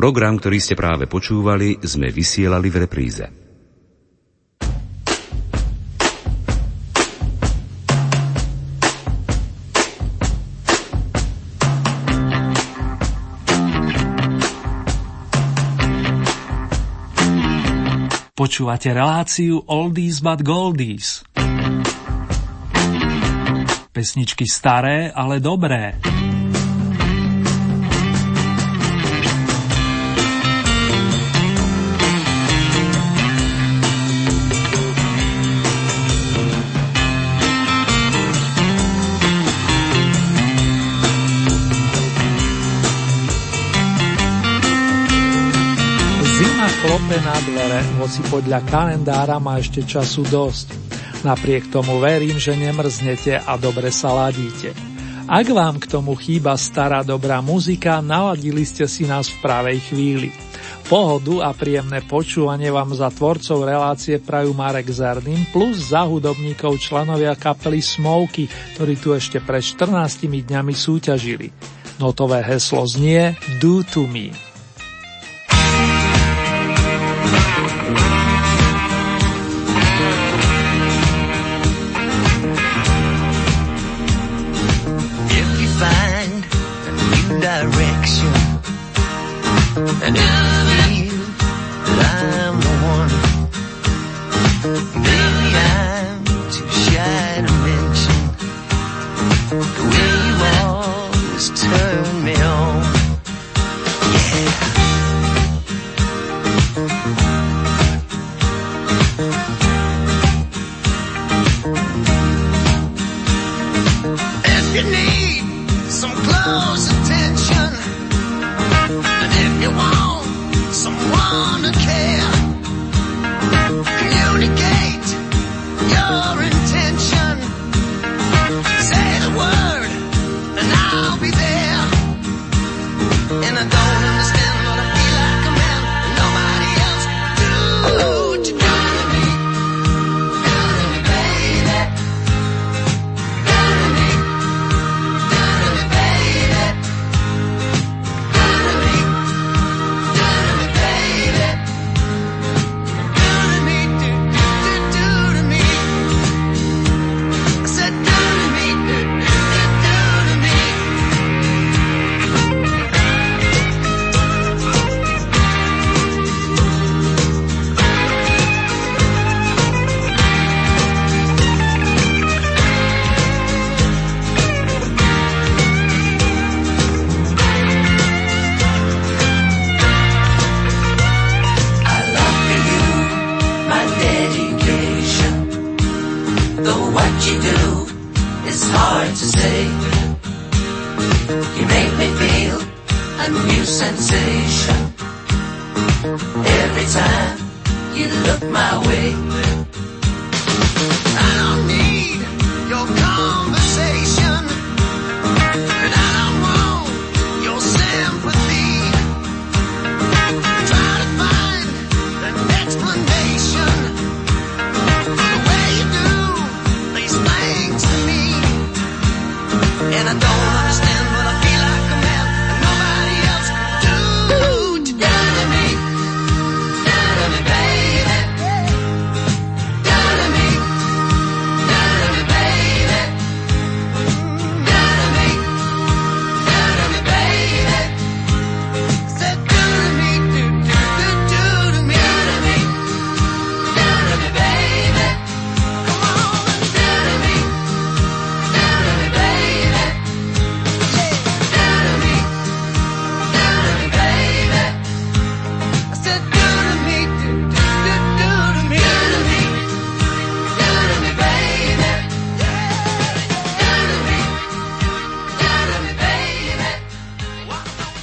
Program, ktorý ste práve počúvali, sme vysielali v repríze. Počúvate reláciu Oldies but Goldies. Pesničky staré, ale dobré. Klope na dvere, hoci podľa kalendára má ešte času dosť. Napriek tomu verím, že nemrznete a dobre sa ladíte. Ak vám k tomu chýba stará dobrá muzika, naladili ste si nás v pravej chvíli. Pohodu a príjemné počúvanie vám za tvorcov relácie prajú Marek Zardin plus za hudobníkov členovia kapely Smoky, ktorí tu ešte pred 14 dňami súťažili. Notové heslo znie Do to me.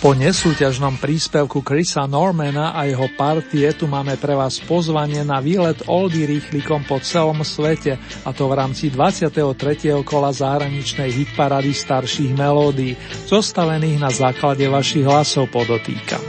Po nesúťažnom príspevku Chrisa Normana a jeho partie tu máme pre vás pozvanie na výlet Oldy rýchlikom po celom svete, a to v rámci 23. kola zahraničnej hitparady starších melódií, zostavených na základe vašich hlasov podotýkam.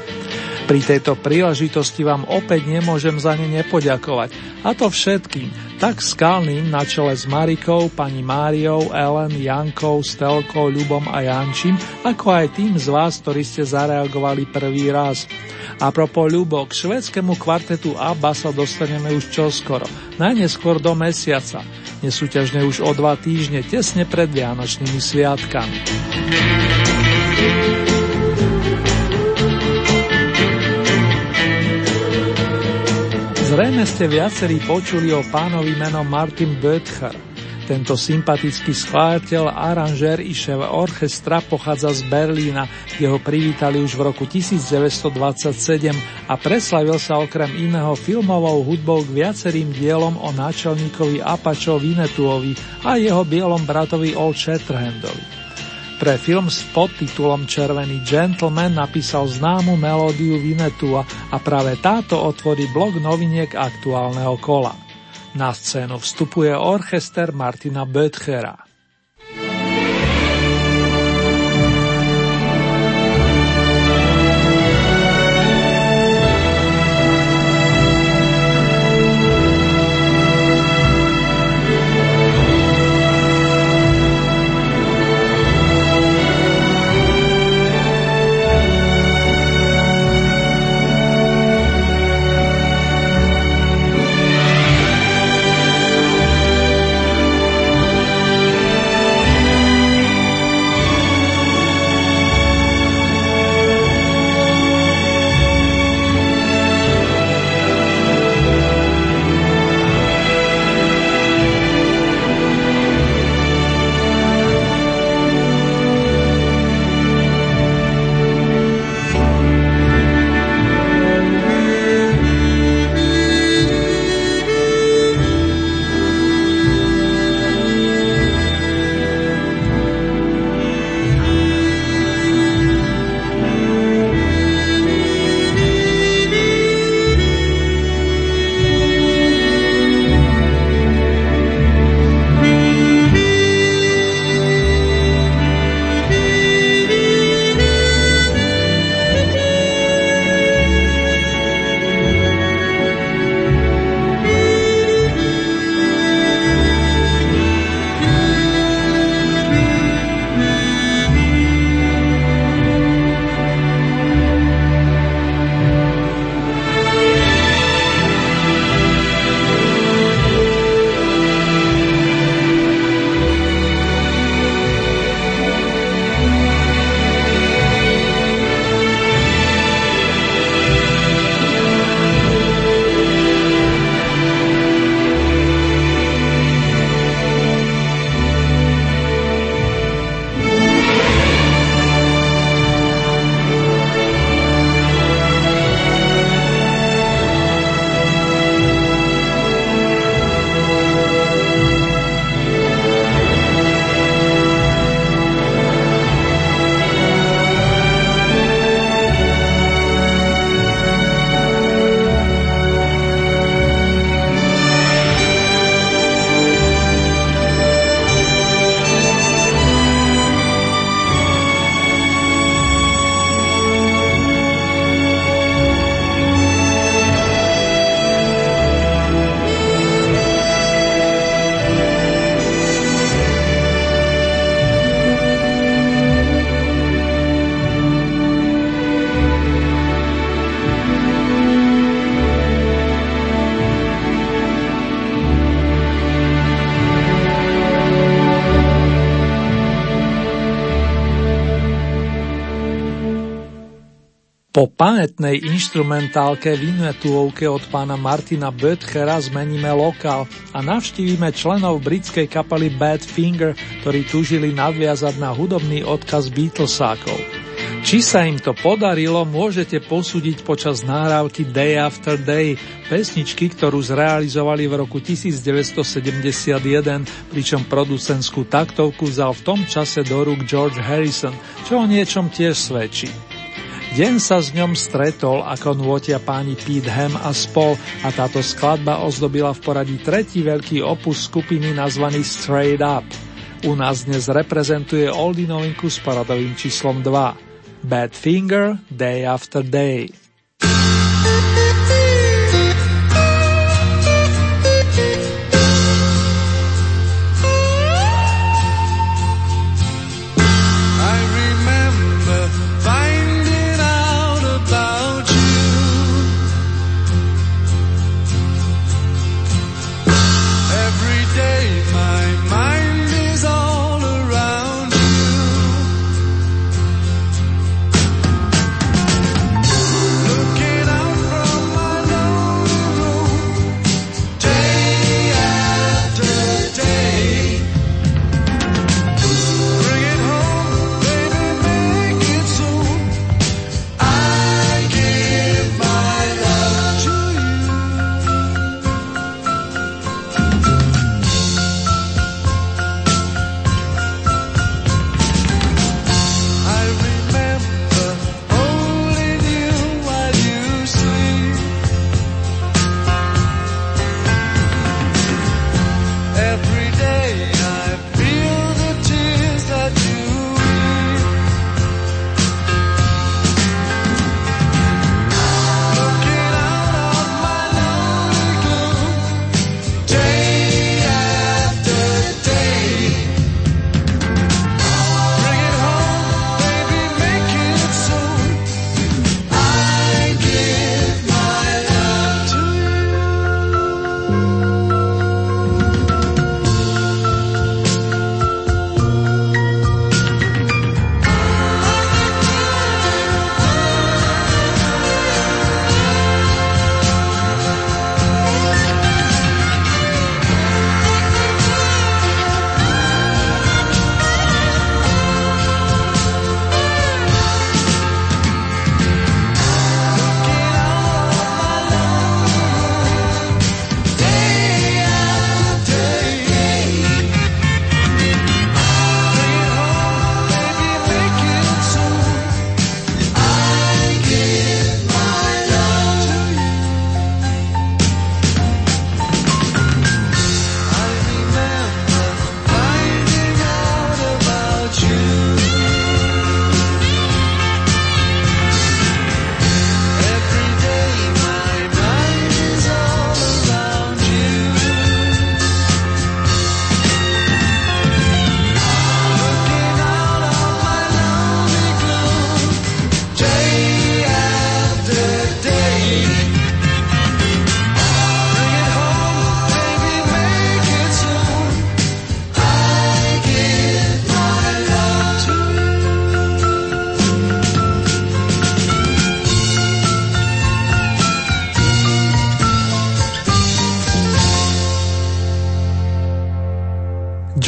Pri tejto príležitosti vám opäť nemôžem za ne nepoďakovať. A to všetkým, tak skalným na čele s Marikou, pani Máriou, Ellen, Jankou, Stelkou, Ľubom a Jančím, ako aj tým z vás, ktorí ste zareagovali prvý raz. A propos Ľubo, k švedskému kvartetu ABBA sa dostaneme už čoskoro, najneskôr do mesiaca. Nesúťažne už o dva týždne, tesne pred Vianočnými sviatkami. Zrejme ste viacerí počuli o pánovi menom Martin Böttcher. Tento sympatický skladateľ, aranžér i šéf orchestra pochádza z Berlína, kde ho privítali už v roku 1927 a preslavil sa okrem iného filmovou hudbou k viacerým dielom o náčelníkovi Apačov Vinetuovi a jeho bielom bratovi Old Shatterhandovi. Pre film s podtitulom Červený gentleman napísal známu melódiu Vinetua a práve táto otvorí blok noviniek aktuálneho kola. Na scénu vstupuje orchester Martina Böttchera. Po pamätnej instrumentálke Vinetuovke od pána Martina Böttchera zmeníme lokál a navštívime členov britskej kapely Bad Finger, ktorí tužili nadviazať na hudobný odkaz Beatlesákov. Či sa im to podarilo, môžete posúdiť počas náhrávky Day After Day, pesničky, ktorú zrealizovali v roku 1971, pričom producentskú taktovku vzal v tom čase do rúk George Harrison, čo o niečom tiež svedčí. Deň sa s ňom stretol, ako nôtia páni Pete Ham a spol a táto skladba ozdobila v poradí tretí veľký opus skupiny nazvaný Straight Up. U nás dnes reprezentuje Oldy novinku s paradovým číslom 2. Bad Finger, Day After Day.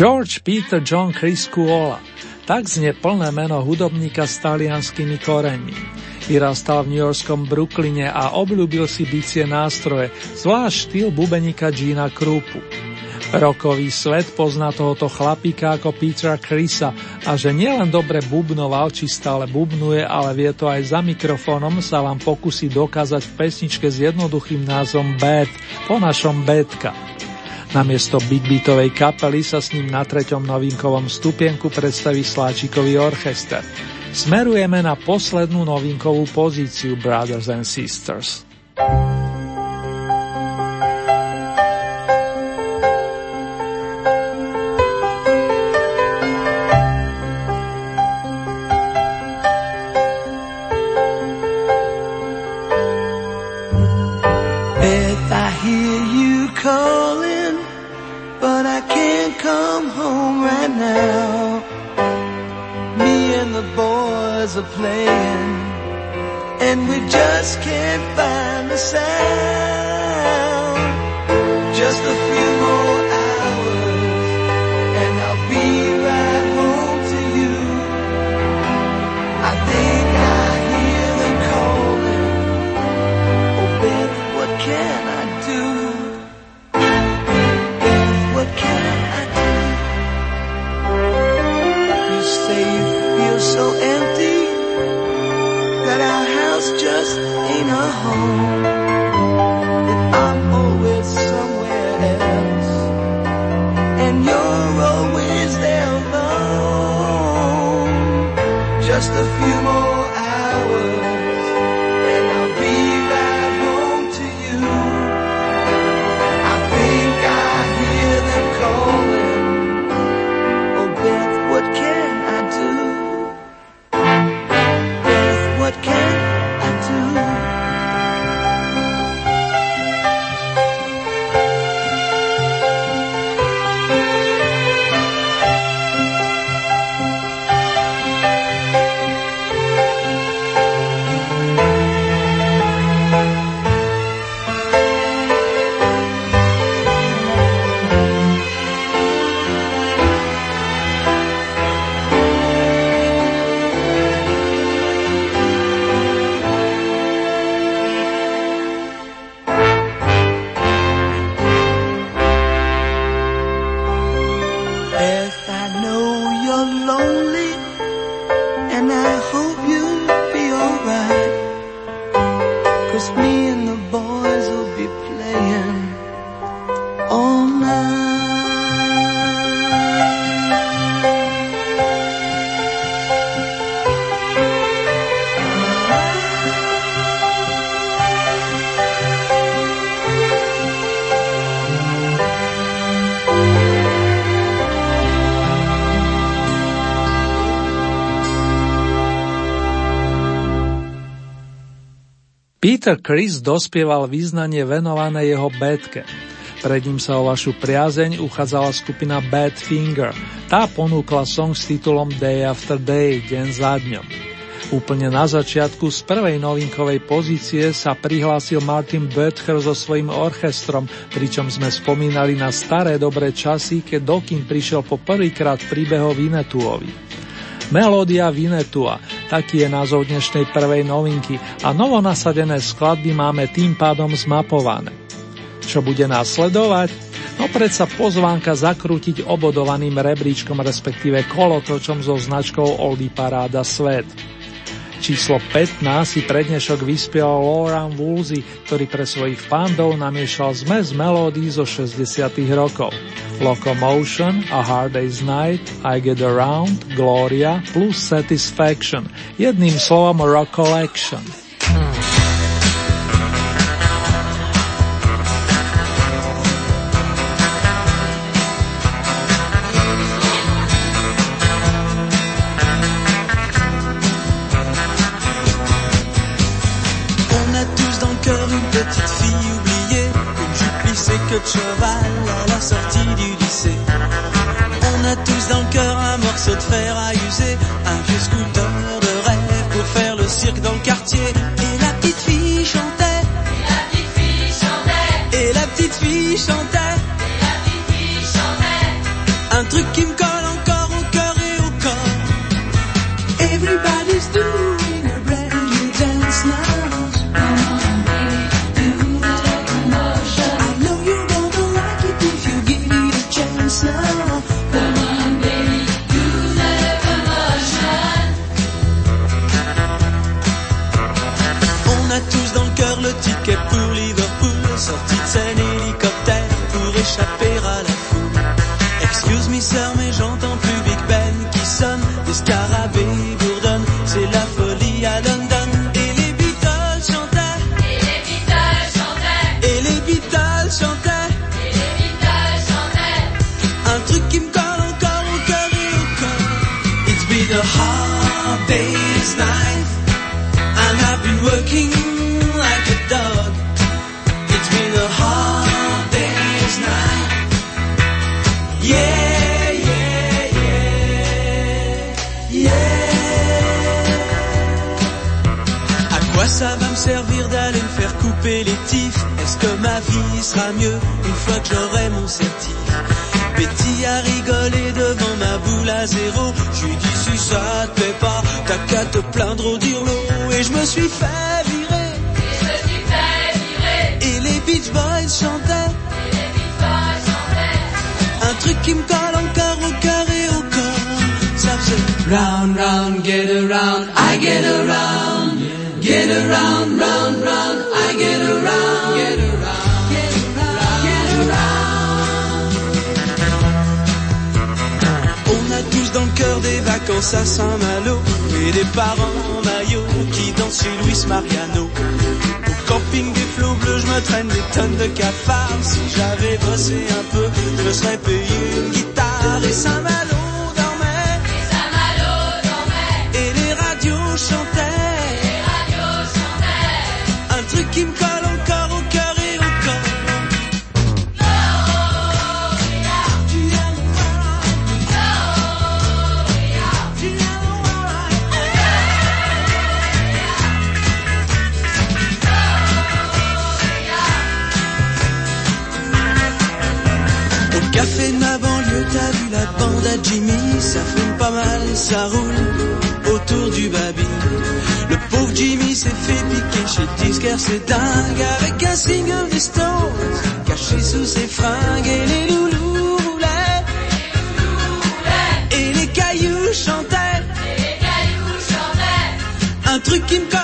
George Peter John Chris Cuola. Tak znie plné meno hudobníka s talianskými koreňmi. Vyrastal v newyorskom Brooklyne a obľúbil si bicie nástroje, zvlášť štýl bubenika Gina Krupu. Rokový svet pozná tohoto chlapíka ako Petra Chrisa a že nielen dobre bubnoval, či stále bubnuje, ale vie to aj za mikrofónom, sa vám pokusí dokázať v pesničke s jednoduchým názvom Bad, po našom Bedka. Namiesto big beatovej kapely sa s ním na treťom novinkovom stupienku predstaví Sláčikový orchester. Smerujeme na poslednú novinkovú pozíciu Brothers and Sisters. Peter Chris dospieval význanie venované jeho betke. Pred ním sa o vašu priazeň uchádzala skupina Bad Finger. Tá ponúkla song s titulom Day After Day, deň za dňom. Úplne na začiatku z prvej novinkovej pozície sa prihlásil Martin Böttcher so svojím orchestrom, pričom sme spomínali na staré dobré časy, keď Dokin prišiel po prvýkrát príbehov Vinetuovi. Melódia Vinetua, taký je názov dnešnej prvej novinky a novo nasadené skladby máme tým pádom zmapované. Čo bude následovať? No predsa pozvánka zakrútiť obodovaným rebríčkom respektíve kolotočom so značkou Oldie Paráda Svet. Číslo 15 si prednešok vyspiel Lauren Woolsey, ktorý pre svojich fandov namiešal zmes melódií zo 60 rokov. Locomotion, A Hard Day's Night, I Get Around, Gloria plus Satisfaction. Jedným slovom Rock Collection. 折弯 Saint-Malo et des parents en maillot qui dansent chez Luis Mariano. Au camping des flots bleus, je me traîne des tonnes de cafards. Si j'avais bossé un peu, je me serais payé une guitare et Saint-Malo. dormait Et les radios chantaient. Un truc qui me panda Jimmy, ça fume pas mal, ça roule autour du baby. Le pauvre Jimmy s'est fait piquer chez Disquaire, c'est dingue, avec un single des Stones, caché sous ses fringues et les loulous roulaient. Et les cailloux chantaient. Et les cailloux chantaient. Un truc qui me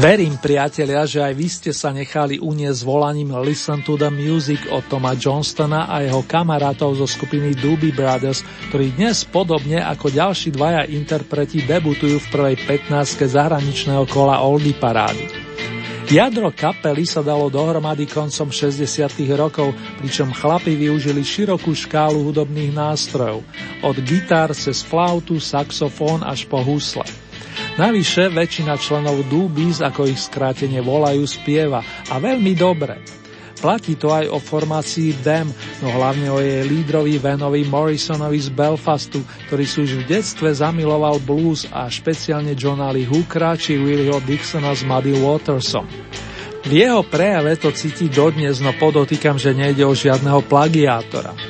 Verím, priatelia, že aj vy ste sa nechali uniesť volaním Listen to the Music od Toma Johnstona a jeho kamarátov zo skupiny Doobie Brothers, ktorí dnes podobne ako ďalší dvaja interpreti debutujú v prvej 15. zahraničného kola Oldie parády. Jadro kapely sa dalo dohromady koncom 60. rokov, pričom chlapi využili širokú škálu hudobných nástrojov, od gitár cez flautu, saxofón až po husle. Navyše väčšina členov Doobies, ako ich skrátenie volajú, spieva a veľmi dobre. Platí to aj o formácii Dem, no hlavne o jej lídrovi Venovi Morrisonovi z Belfastu, ktorý si už v detstve zamiloval blues a špeciálne Johna Lee Hookera či Willieho Dixona s Muddy Watersom. V jeho prejave to cíti dodnes, no podotýkam, že nejde o žiadneho plagiátora.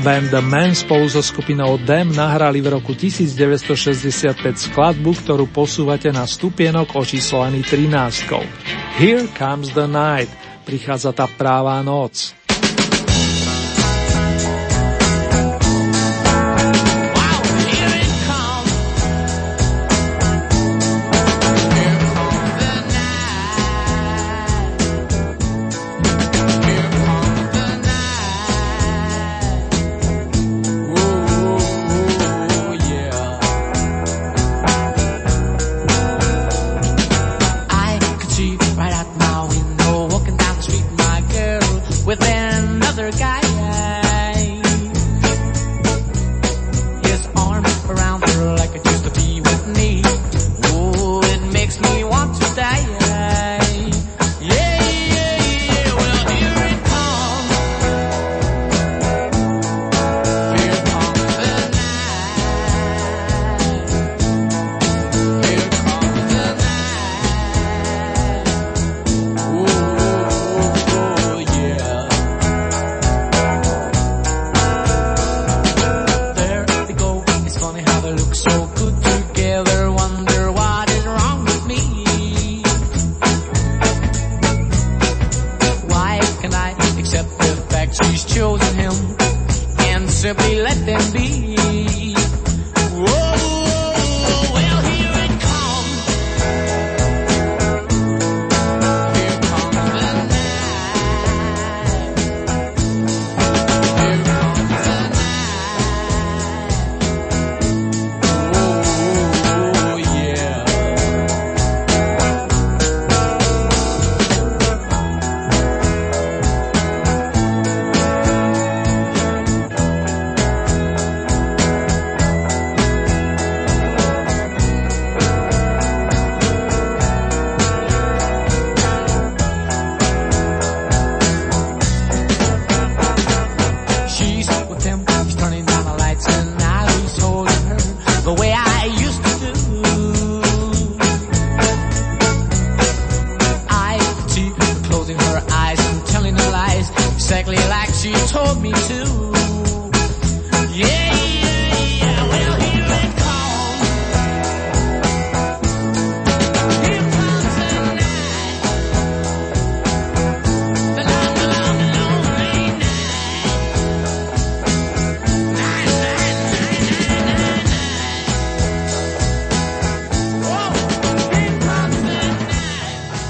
Van The Man spolu so skupinou Dem nahrali v roku 1965 skladbu, ktorú posúvate na stupienok očíslovaný 13. Here Comes the Night, prichádza tá práva noc.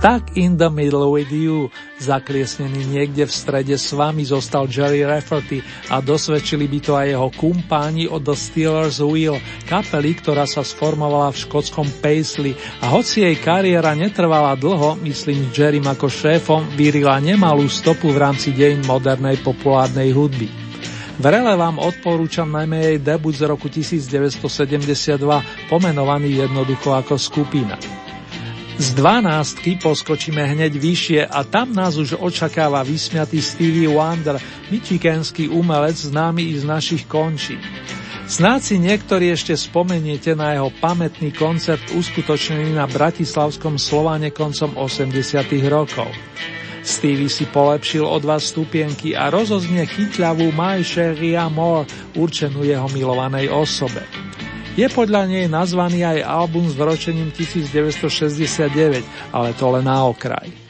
Stuck in the Middle with You, zakliesnený niekde v strede s vami zostal Jerry Rafferty a dosvedčili by to aj jeho kumpáni od The Steelers Wheel, kapely, ktorá sa sformovala v škótskom Paisley a hoci jej kariéra netrvala dlho, myslím Jerry ako šéfom, vyrila nemalú stopu v rámci dejín modernej populárnej hudby. Vrele vám odporúčam najmä jej debut z roku 1972, pomenovaný jednoducho ako skupina. Z dvanástky poskočíme hneď vyššie a tam nás už očakáva vysmiatý Stevie Wonder, michiganský umelec známy i z našich končí. Snáď si niektorí ešte spomeniete na jeho pamätný koncert uskutočnený na Bratislavskom Slovane koncom 80 rokov. Stevie si polepšil o dva stupienky a rozoznie chytľavú My Sherry Amor, určenú jeho milovanej osobe. Je podľa nej nazvaný aj album s vročením 1969, ale to len na okraj.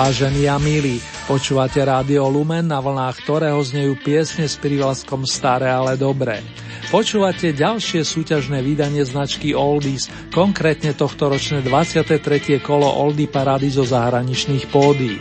Vážení a milí, počúvate Rádio Lumen, na vlnách ktorého znejú piesne s prívlaskom Staré, ale dobré. Počúvate ďalšie súťažné vydanie značky Oldies, konkrétne tohtoročné 23. kolo Oldie parády zo zahraničných pódií.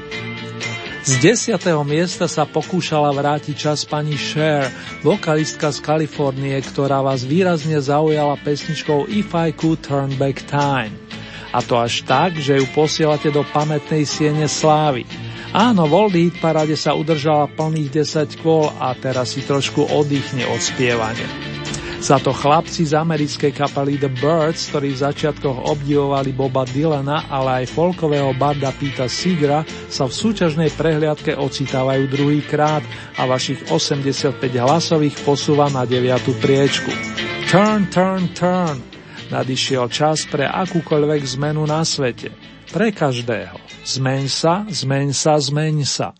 Z desiatého miesta sa pokúšala vrátiť čas pani Cher, vokalistka z Kalifornie, ktorá vás výrazne zaujala pesničkou If I Could Turn Back Time. A to až tak, že ju posielate do pamätnej siene slávy. Áno, Oldie Hit paráde sa udržala plných 10 kôl a teraz si trošku oddychne od spievania. Za to chlapci z americkej kapely The Birds, ktorí v začiatkoch obdivovali Boba Dylana, ale aj folkového barda Pita Sigra, sa v súťažnej prehliadke ocitávajú druhý krát a vašich 85 hlasových posúva na 9. priečku. Turn, turn, turn. Nadišiel čas pre akúkoľvek zmenu na svete. Pre každého. Zmeň sa, zmeň sa, zmeň sa.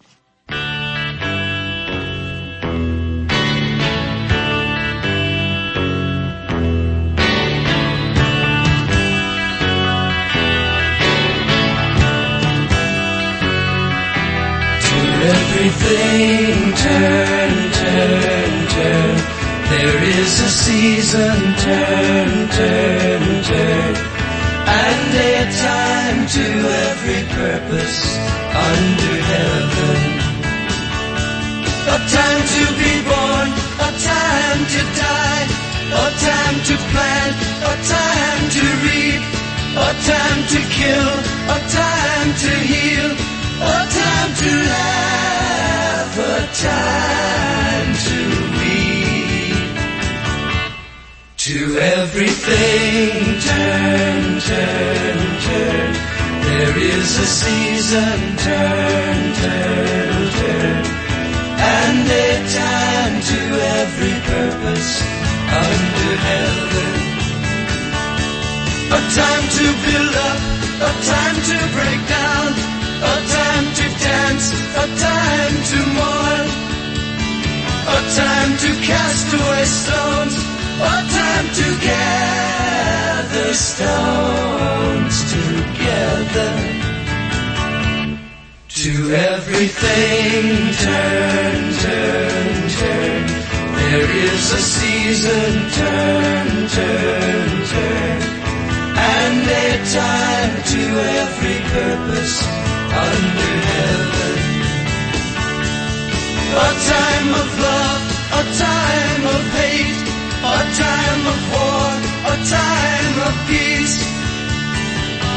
Everything turn, turn, turn. There is a season, turn, turn, turn. And a time to every purpose under heaven. A time to be born, a time to die, a time to plant, a time to reap, a time to kill, a time to heal, a time to laugh, a time to To everything turn, turn, turn. There is a season, turn, turn, turn. And a time to every purpose under heaven. A time to build up, a time to break down, a time to dance, a time to mourn, a time to cast away stones, a time to gather stones together. To everything turn, turn, turn. There is a season, turn, turn, turn. And a time to every purpose under heaven. A time of love, a time of hate, a time of war, a time of peace.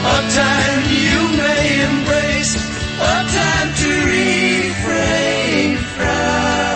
A time you may embrace, a time to refrain from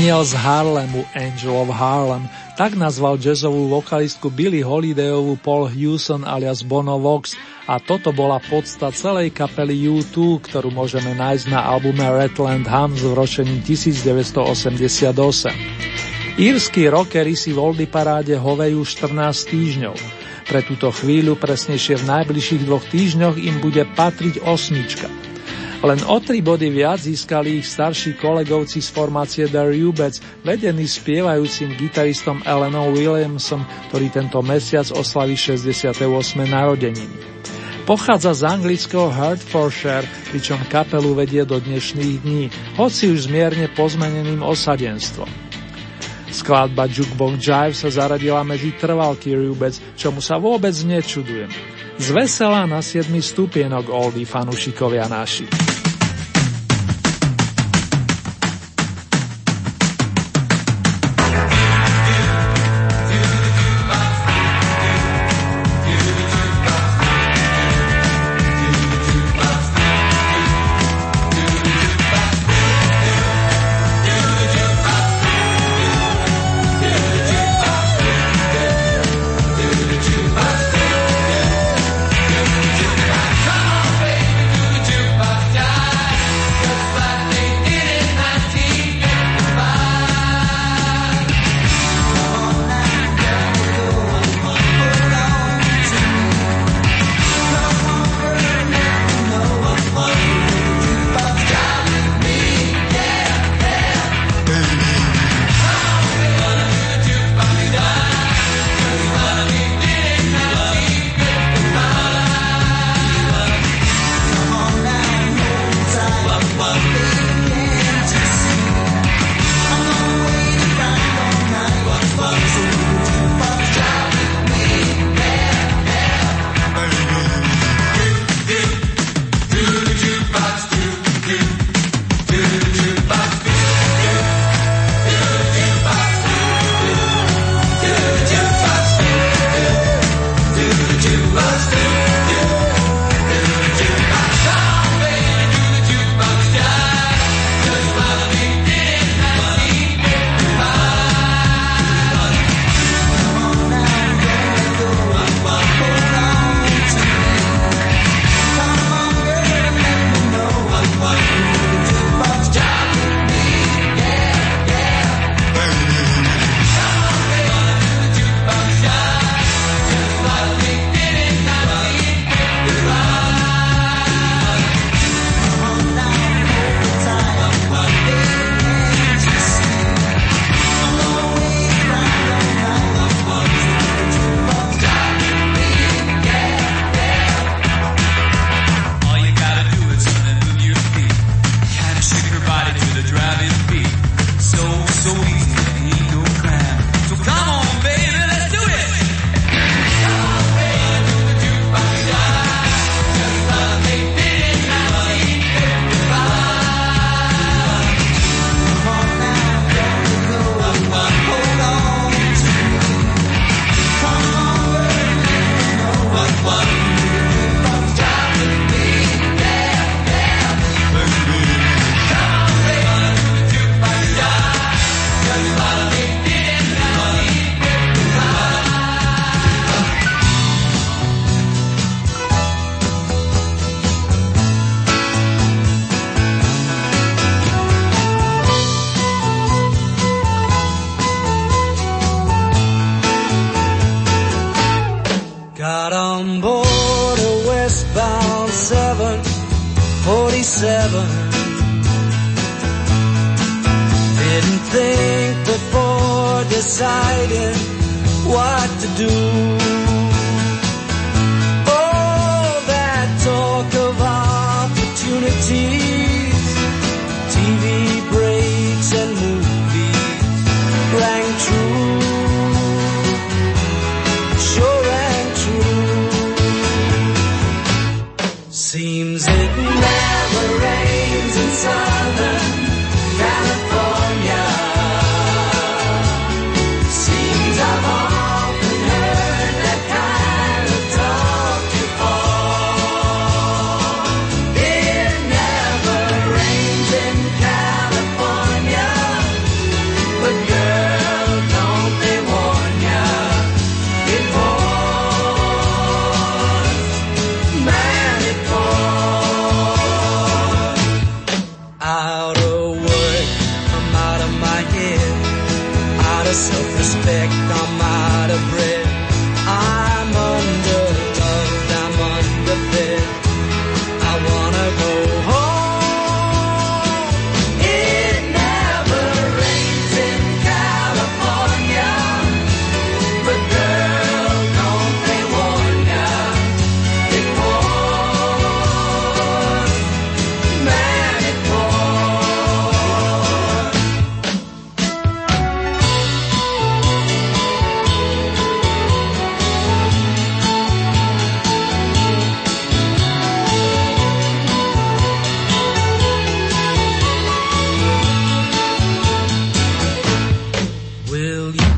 Aniel z Harlemu, Angel of Harlem, tak nazval jazzovú vokalistku Billy Holidayovú Paul Hewson alias Bono Vox a toto bola podsta celej kapely U2, ktorú môžeme nájsť na albume Redland Hum s vročením 1988. Írsky rockery si v Oldy paráde hovejú 14 týždňov. Pre túto chvíľu, presnejšie v najbližších dvoch týždňoch, im bude patriť osmička. Len o tri body viac získali ich starší kolegovci z formácie The Rubets, vedení spievajúcim gitaristom Elenom Williamsom, ktorý tento mesiac oslaví 68. narodeniny. Pochádza z anglického Hertfordshire, pričom kapelu vedie do dnešných dní, hoci už s mierne pozmeneným osadenstvom. Skladba Jukebox Jive sa zaradila medzi trvalky Rubec, čomu sa vôbec nečudujem. Zvesela na 7 stupienok oldy fanušikovia naši.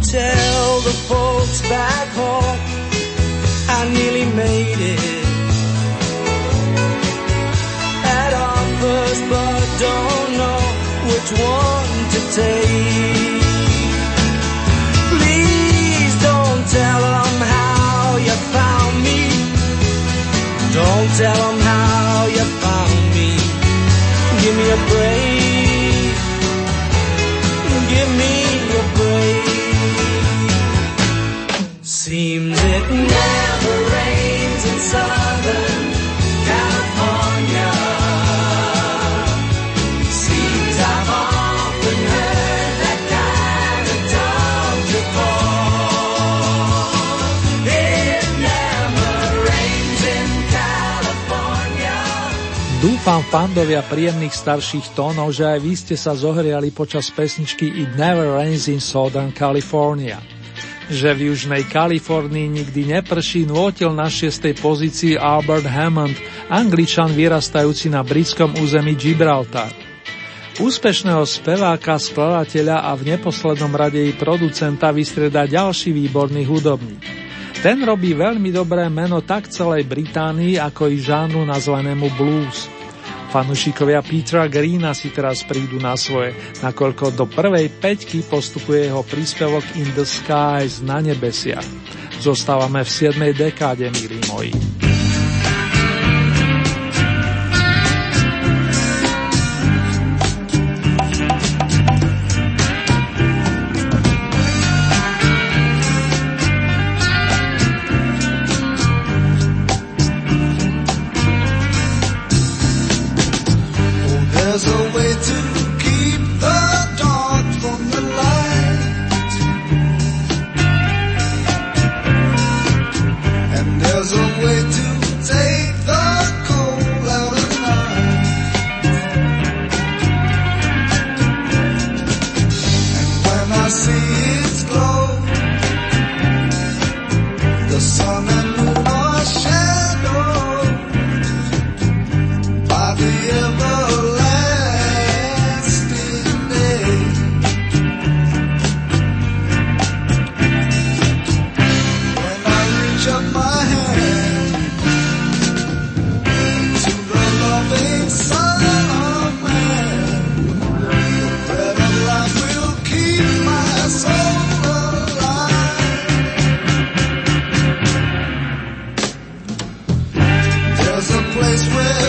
Tell the folks back home I nearly made it. At our first, but don't know which one to take. Please don't tell them how you found me. Don't tell them. Dúfam, fandovia príjemných starších tónov, že aj vy ste sa zohriali počas pesničky It Never Rains in Southern California. Že v južnej Kalifornii nikdy neprší nôtil na šiestej pozícii Albert Hammond, angličan vyrastajúci na britskom území Gibraltar. Úspešného speváka, skladateľa a v neposlednom rade i producenta vystrieda ďalší výborný hudobník. Ten robí veľmi dobré meno tak celej Británii, ako i žánru nazvanému blues. Fanúšikovia Petra Greena si teraz prídu na svoje, nakoľko do prvej peťky postupuje jeho príspevok In the Skies na nebesiach. Zostávame v 7. dekáde, milí moji. place where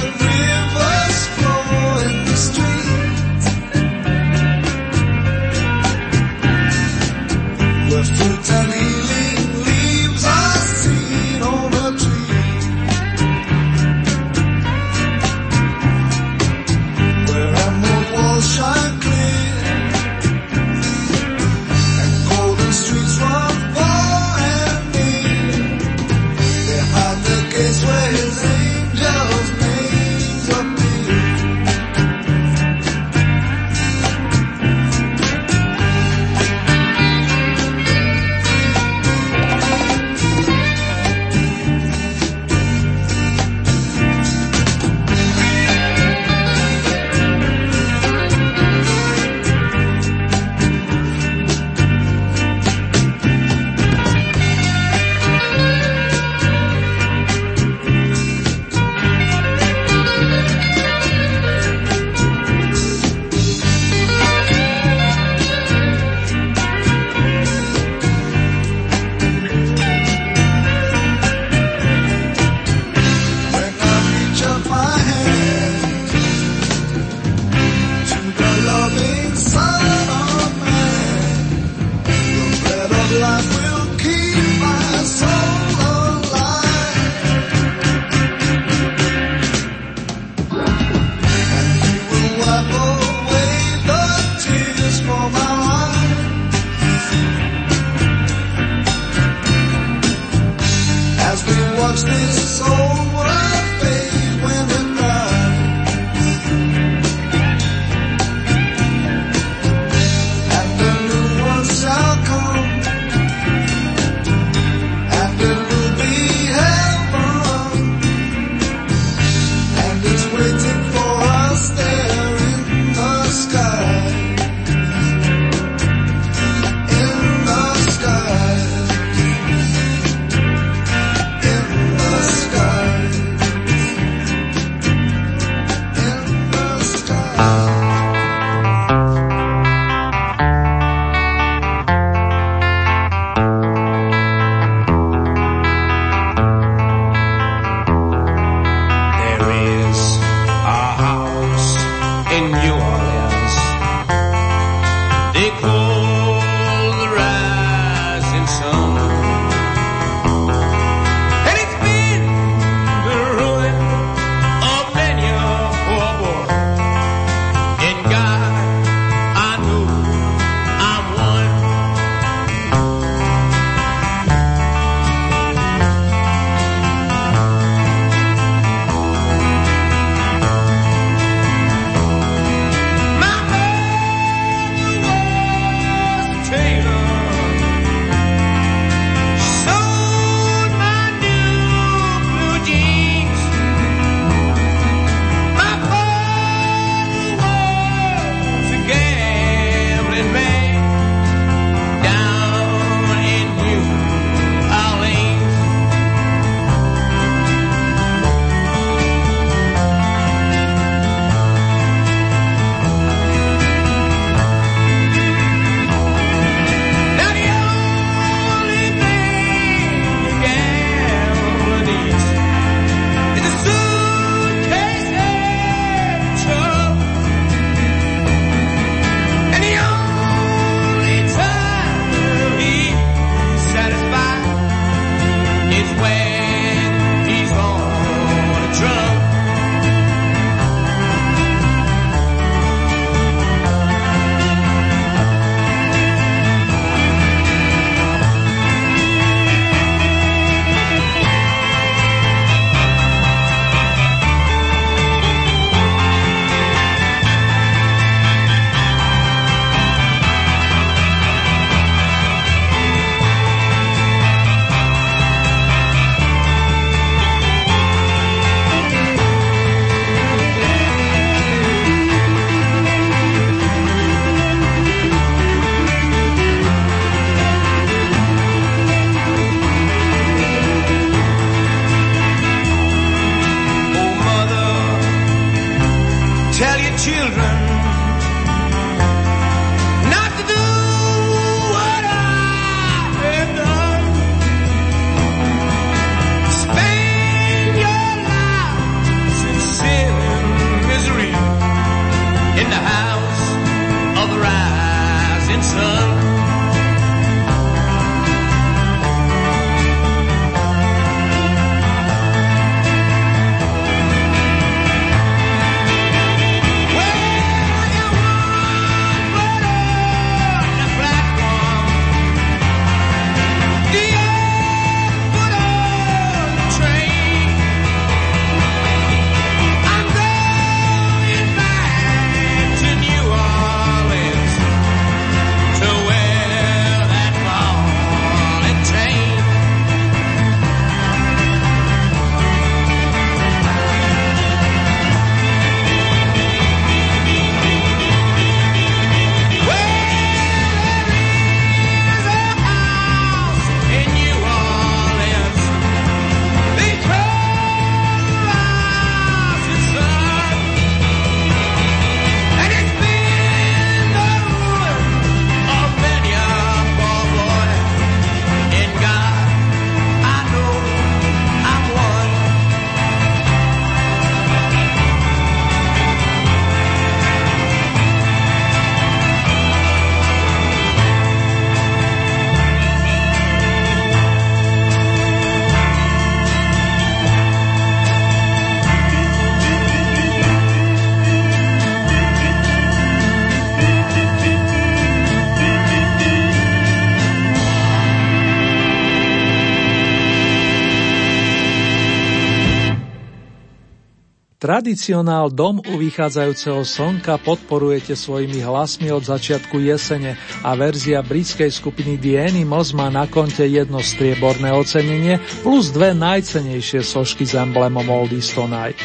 Tradicionál Dom u vychádzajúceho slnka podporujete svojimi hlasmi od začiatku jesene a verzia britskej skupiny The Animals má na konte jedno strieborné ocenenie plus dve najcenejšie sošky s emblemom Oldies Tonight.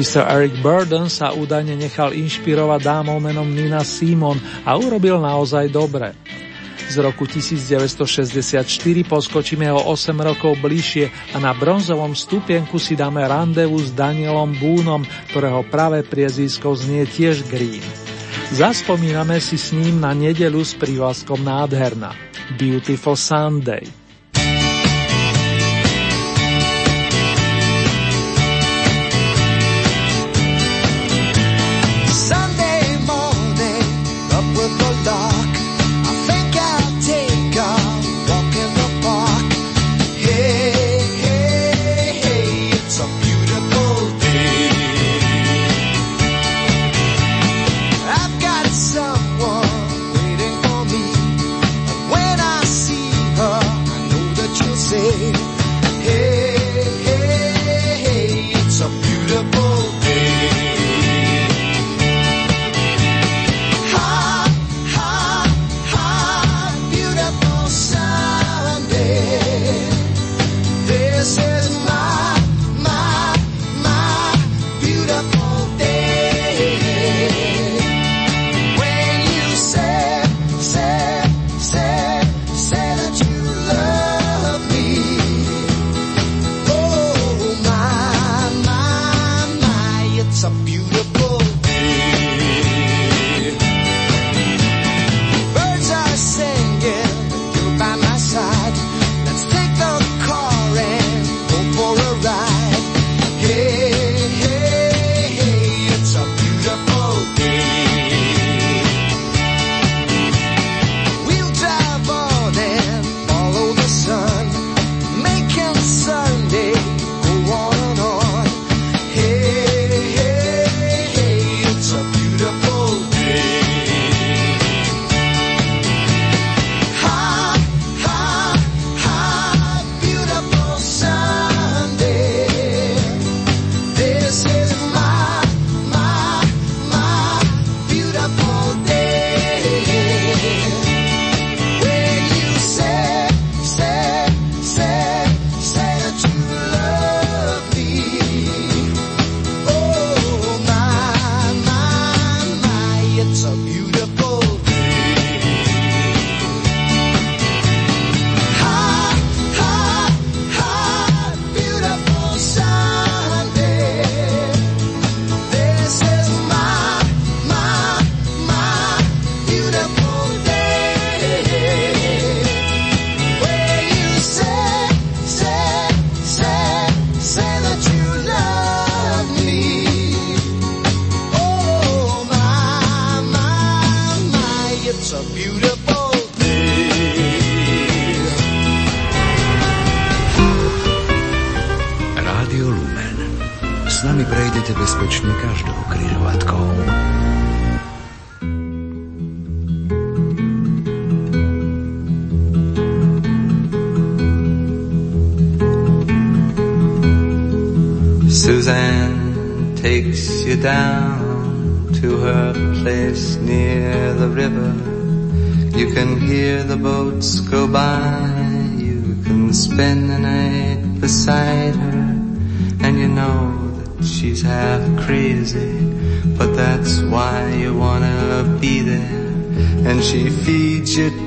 Mr. Eric Burden sa údajne nechal inšpirovať dámou menom Nina Simon a urobil naozaj dobre z roku 1964 poskočíme o 8 rokov bližšie a na bronzovom stupienku si dáme randevu s Danielom Búnom, ktorého práve priezvisko znie tiež Green. Zaspomíname si s ním na nedelu s prívlaskom nádherná. Beautiful Sunday.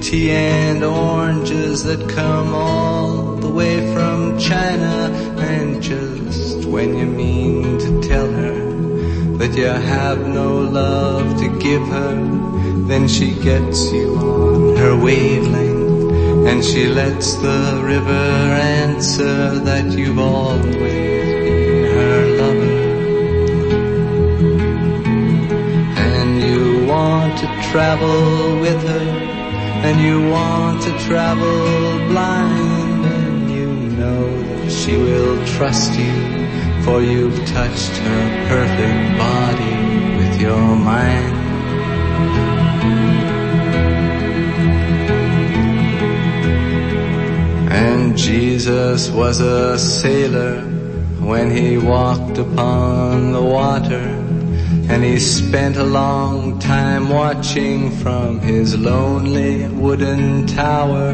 Tea and oranges that come all the way from China. And just when you mean to tell her that you have no love to give her, then she gets you on her wavelength and she lets the river answer that you've always been her lover. And you want to travel with her and you want to travel blind and you know that she will trust you for you've touched her perfect body with your mind. And Jesus was a sailor when he walked upon the water. And he spent a long time watching from his lonely wooden tower.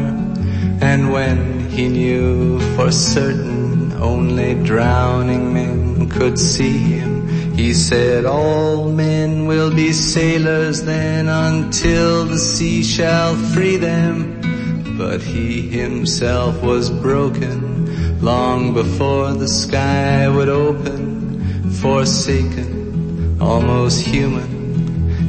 And when he knew for certain only drowning men could see him, he said, all men will be sailors then until the sea shall free them. But he himself was broken long before the sky would open, forsaken, almost human.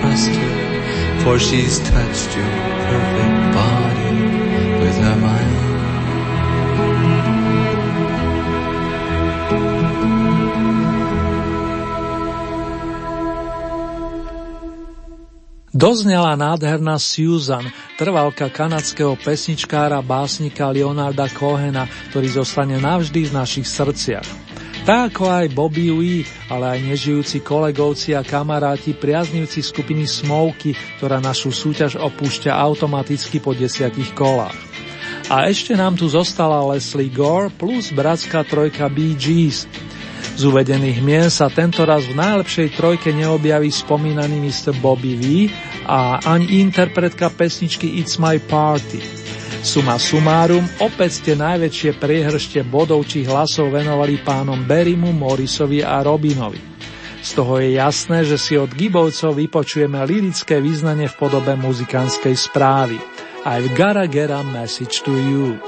trust her, for she's touched your perfect body with her mind. Doznela nádherná Susan, trvalka kanadského pesničkára básnika Leonarda Cohena, ktorý zostane navždy v našich srdciach. Tak ako aj Bobby Wee, ale aj nežijúci kolegovci a kamaráti, priaznivci skupiny Smoky, ktorá našu súťaž opúšťa automaticky po desiatich kolách. A ešte nám tu zostala Leslie Gore plus bratská trojka Bee Gees. Z uvedených mien sa tentoraz v najlepšej trojke neobjaví spomínaný Mr. Bobby V a ani interpretka pesničky It's My Party. Suma sumárum, opäť ste najväčšie priehršte bodov či hlasov venovali pánom Berimu, Morrisovi a Robinovi. Z toho je jasné, že si od Gibovcov vypočujeme lirické význanie v podobe muzikánskej správy. I've gotta get a message to you.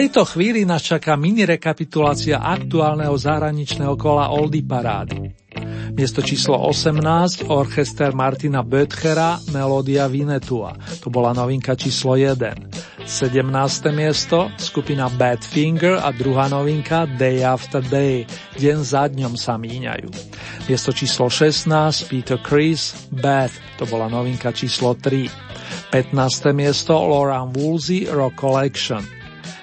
Tejto chvíli nás čaká mini rekapitulácia aktuálneho zahraničného kola Oldy parády. Miesto číslo 18, orchester Martina Böttchera, Melódia Vinetua. To bola novinka číslo 1. 17. miesto, skupina Badfinger a druhá novinka Day After Day, deň za dňom sa míňajú. Miesto číslo 16, Peter Chris, Beth, to bola novinka číslo 3. 15. miesto, Lauren Woolsey, Rock Collection.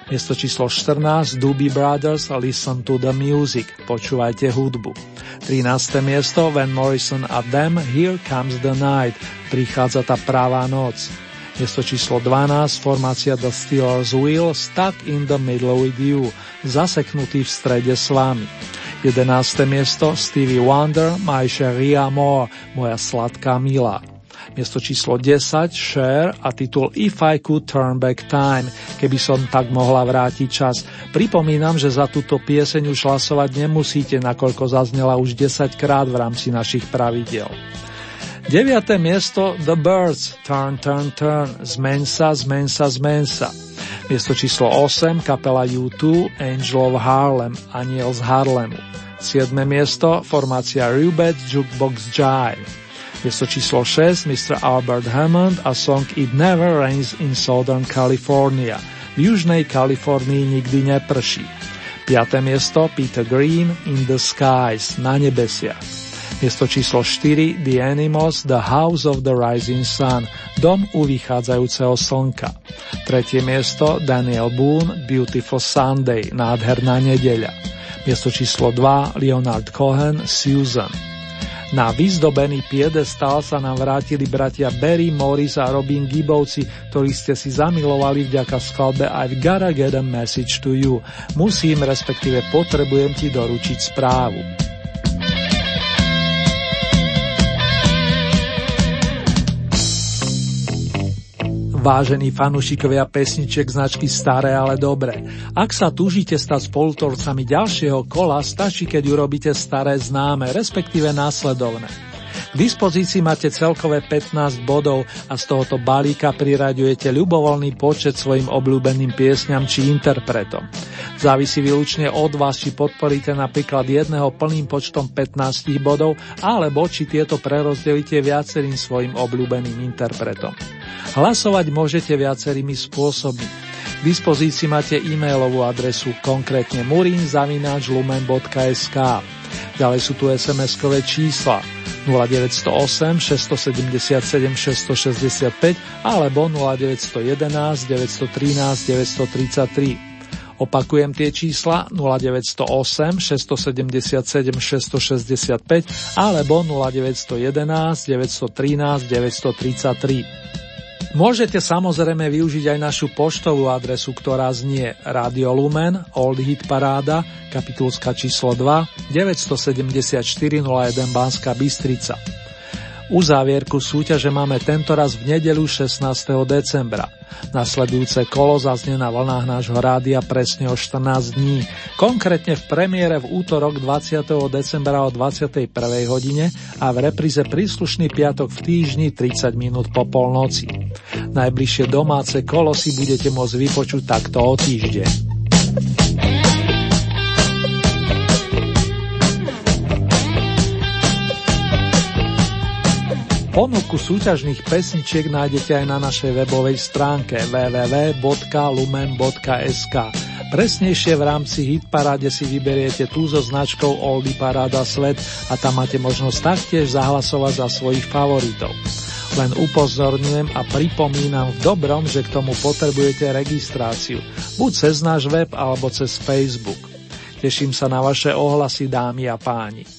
Miesto číslo 14 Doobie Brothers Listen to the Music. Počúvajte hudbu. 13. miesto Van Morrison a Them Here Comes the Night. Prichádza tá pravá noc. Miesto číslo 12 formácia The Steelers Wheel Stuck in the Middle with You. Zaseknutý v strede s vami. 11. miesto Stevie Wonder My Cherie Amor Moja sladká milá Miesto číslo 10 Share a titul If I Could Turn Back Time, keby som tak mohla vrátiť čas. Pripomínam, že za túto pieseň už hlasovať nemusíte, nakoľko zaznela už 10 krát v rámci našich pravidel. 9. miesto The Birds Turn, Turn, Turn Zmeň sa, zmeň sa, zmeň sa. Miesto číslo 8 kapela U2 Angel of Harlem Aniel z Harlemu. 7. miesto formácia Rubet Jukebox Jive. Miesto číslo 6 Mr. Albert Hammond a song It Never Rains in Southern California. V južnej Kalifornii nikdy neprší. 5. miesto Peter Green In the Skies na nebesiach. Miesto číslo 4 The Animals The House of the Rising Sun Dom u vychádzajúceho slnka. Tretie miesto Daniel Boone Beautiful Sunday Nádherná nedeľa. Miesto číslo 2 Leonard Cohen Susan. Na vyzdobený piedestal sa nám vrátili bratia Barry Morris a Robin Gibbovci, ktorí ste si zamilovali vďaka skladbe I've gotta get a message to you. Musím, respektíve potrebujem ti doručiť správu. Vážení fanúšikovia pesniček značky Staré, ale dobré. Ak sa túžite stať spolutorcami ďalšieho kola, stačí, keď urobíte staré známe, respektíve následovné. K dispozícii máte celkové 15 bodov a z tohoto balíka priraďujete ľubovoľný počet svojim obľúbeným piesňam či interpretom. Závisí výlučne od vás, či podporíte napríklad jedného plným počtom 15 bodov, alebo či tieto prerozdelíte viacerým svojim obľúbeným interpretom. Hlasovať môžete viacerými spôsobmi. K dispozícii máte e-mailovú adresu konkrétne murinzavináčlumen.sk Ďalej sú tu SMS-kové čísla 0908 677 665 alebo 0911 913 933. Opakujem tie čísla 0908 677 665 alebo 0911 913 933. Môžete samozrejme využiť aj našu poštovú adresu, ktorá znie Radio Lumen, Old Hit Paráda, kapitulska číslo 2, 974 01 Banska Bystrica. Uzávierku súťaže máme tentoraz v nedelu 16. decembra. Nasledujúce kolo zaznie na vlnách nášho rádia presne o 14 dní, konkrétne v premiére v útorok 20. decembra o 21. hodine a v repríze príslušný piatok v týždni 30 minút po polnoci. Najbližšie domáce kolo si budete môcť vypočuť takto o týždeň. Ponuku súťažných pesničiek nájdete aj na našej webovej stránke www.lumen.sk. Presnejšie v rámci Hitparáde si vyberiete tú so značkou Oldy Paráda Svet a tam máte možnosť taktiež zahlasovať za svojich favoritov. Len upozorňujem a pripomínam v dobrom, že k tomu potrebujete registráciu, buď cez náš web alebo cez Facebook. Teším sa na vaše ohlasy, dámy a páni.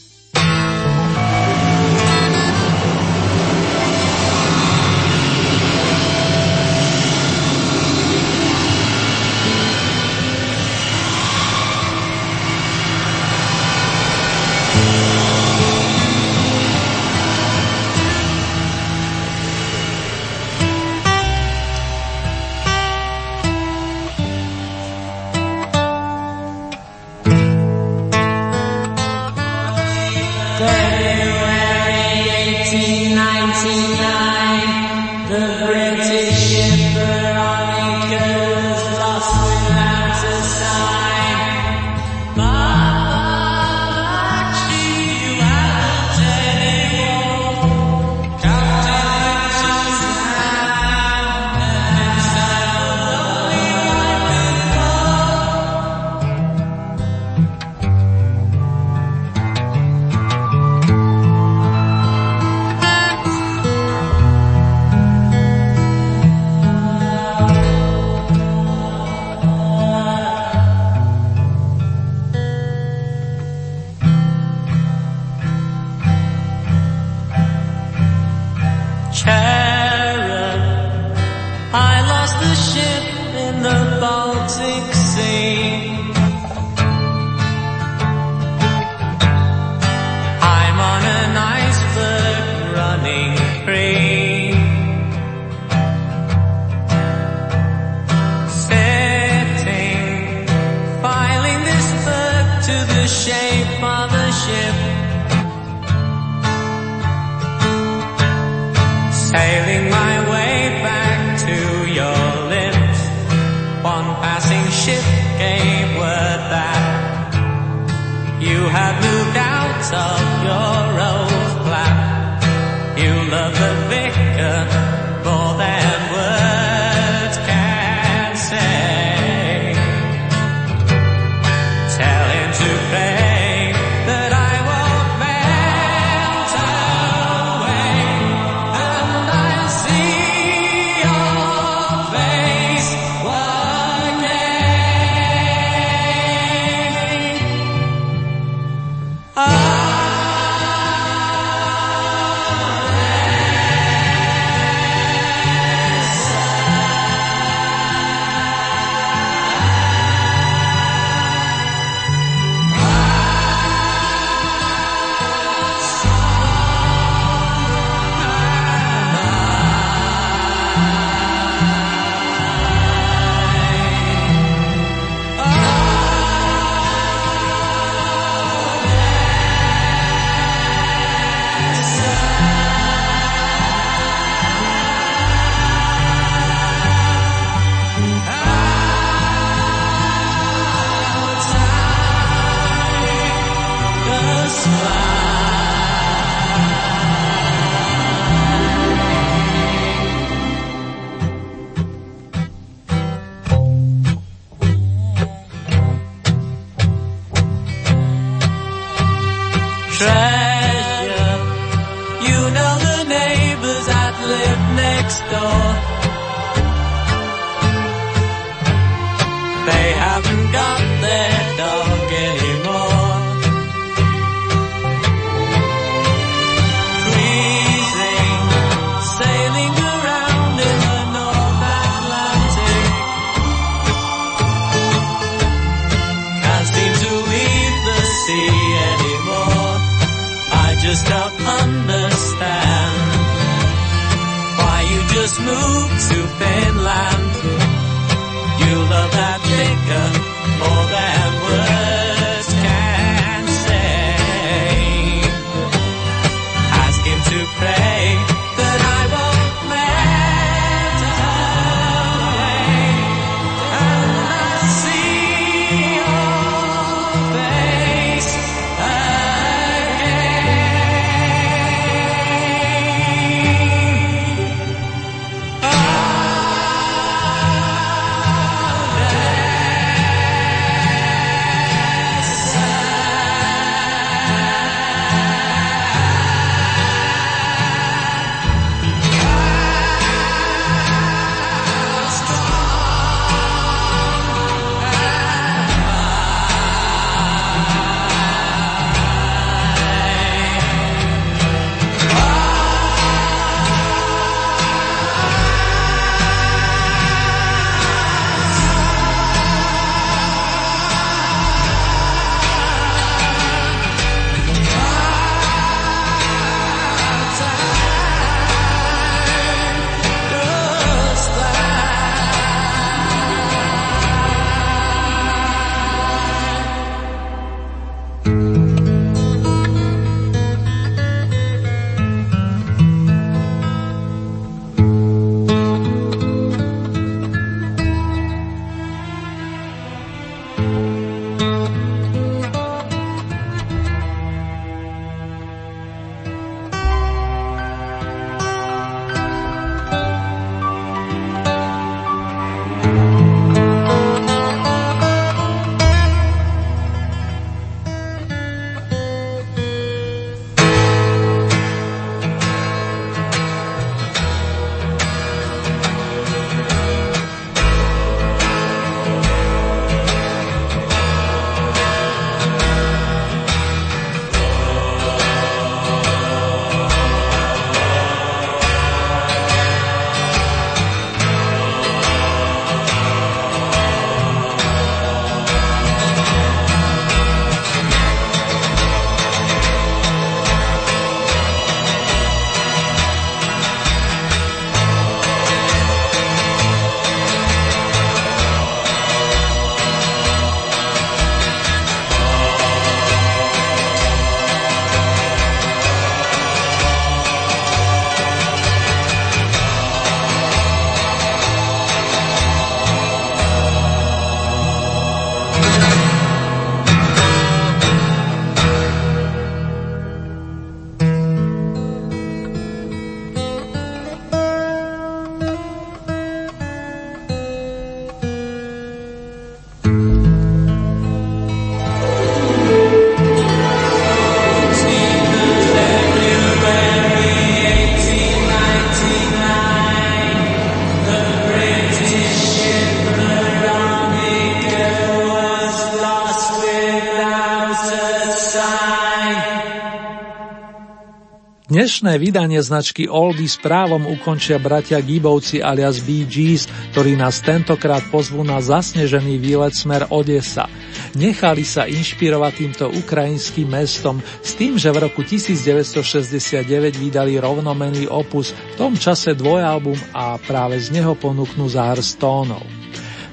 Dnešné vydanie značky Oldies právom ukončia bratia Gibovci alias Bee Gees, ktorí nás tentokrát pozvú na zasnežený výlet smer Odesa. Nechali sa inšpirovať týmto ukrajinským mestom s tým, že v roku 1969 vydali rovnomený opus, v tom čase dvojalbum a práve z neho ponúknú zahr stónov.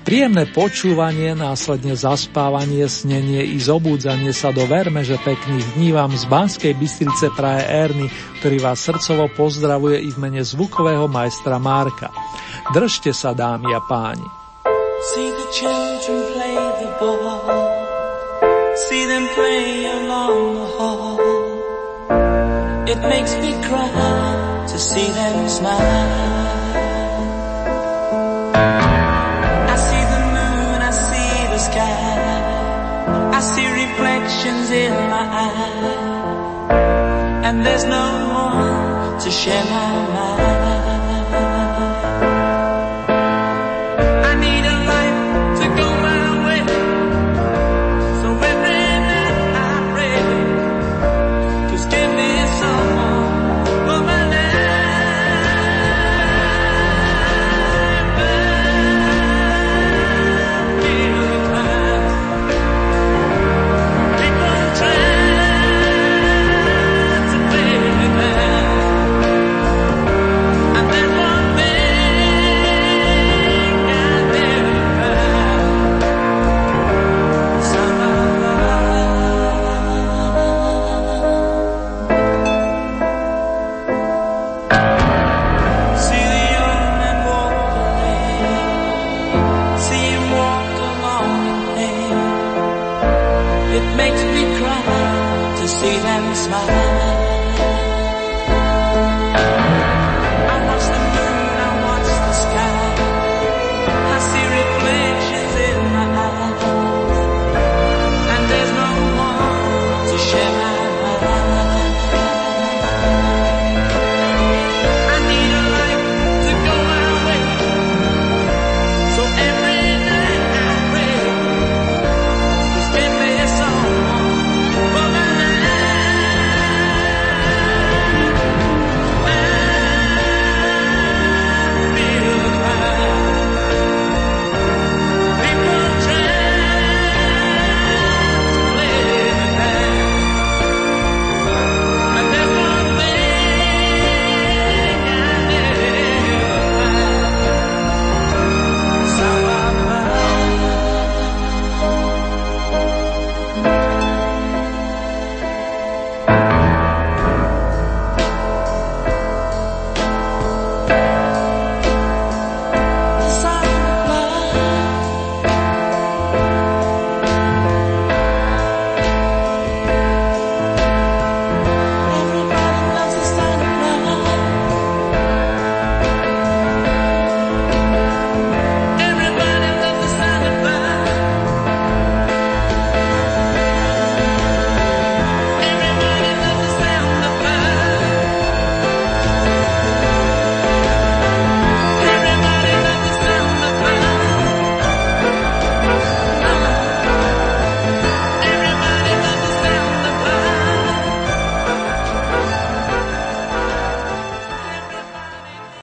Príjemné počúvanie, následne zaspávanie, snenie i zobúdzanie sa do verme, že pekných dní vám z Banskej Bystrice praje Erny, ktorý vás srdcovo pozdravuje i v mene zvukového majstra Márka. Držte sa, dámy a páni. See the. I see reflections in my eyes, and there's no one to share my mind.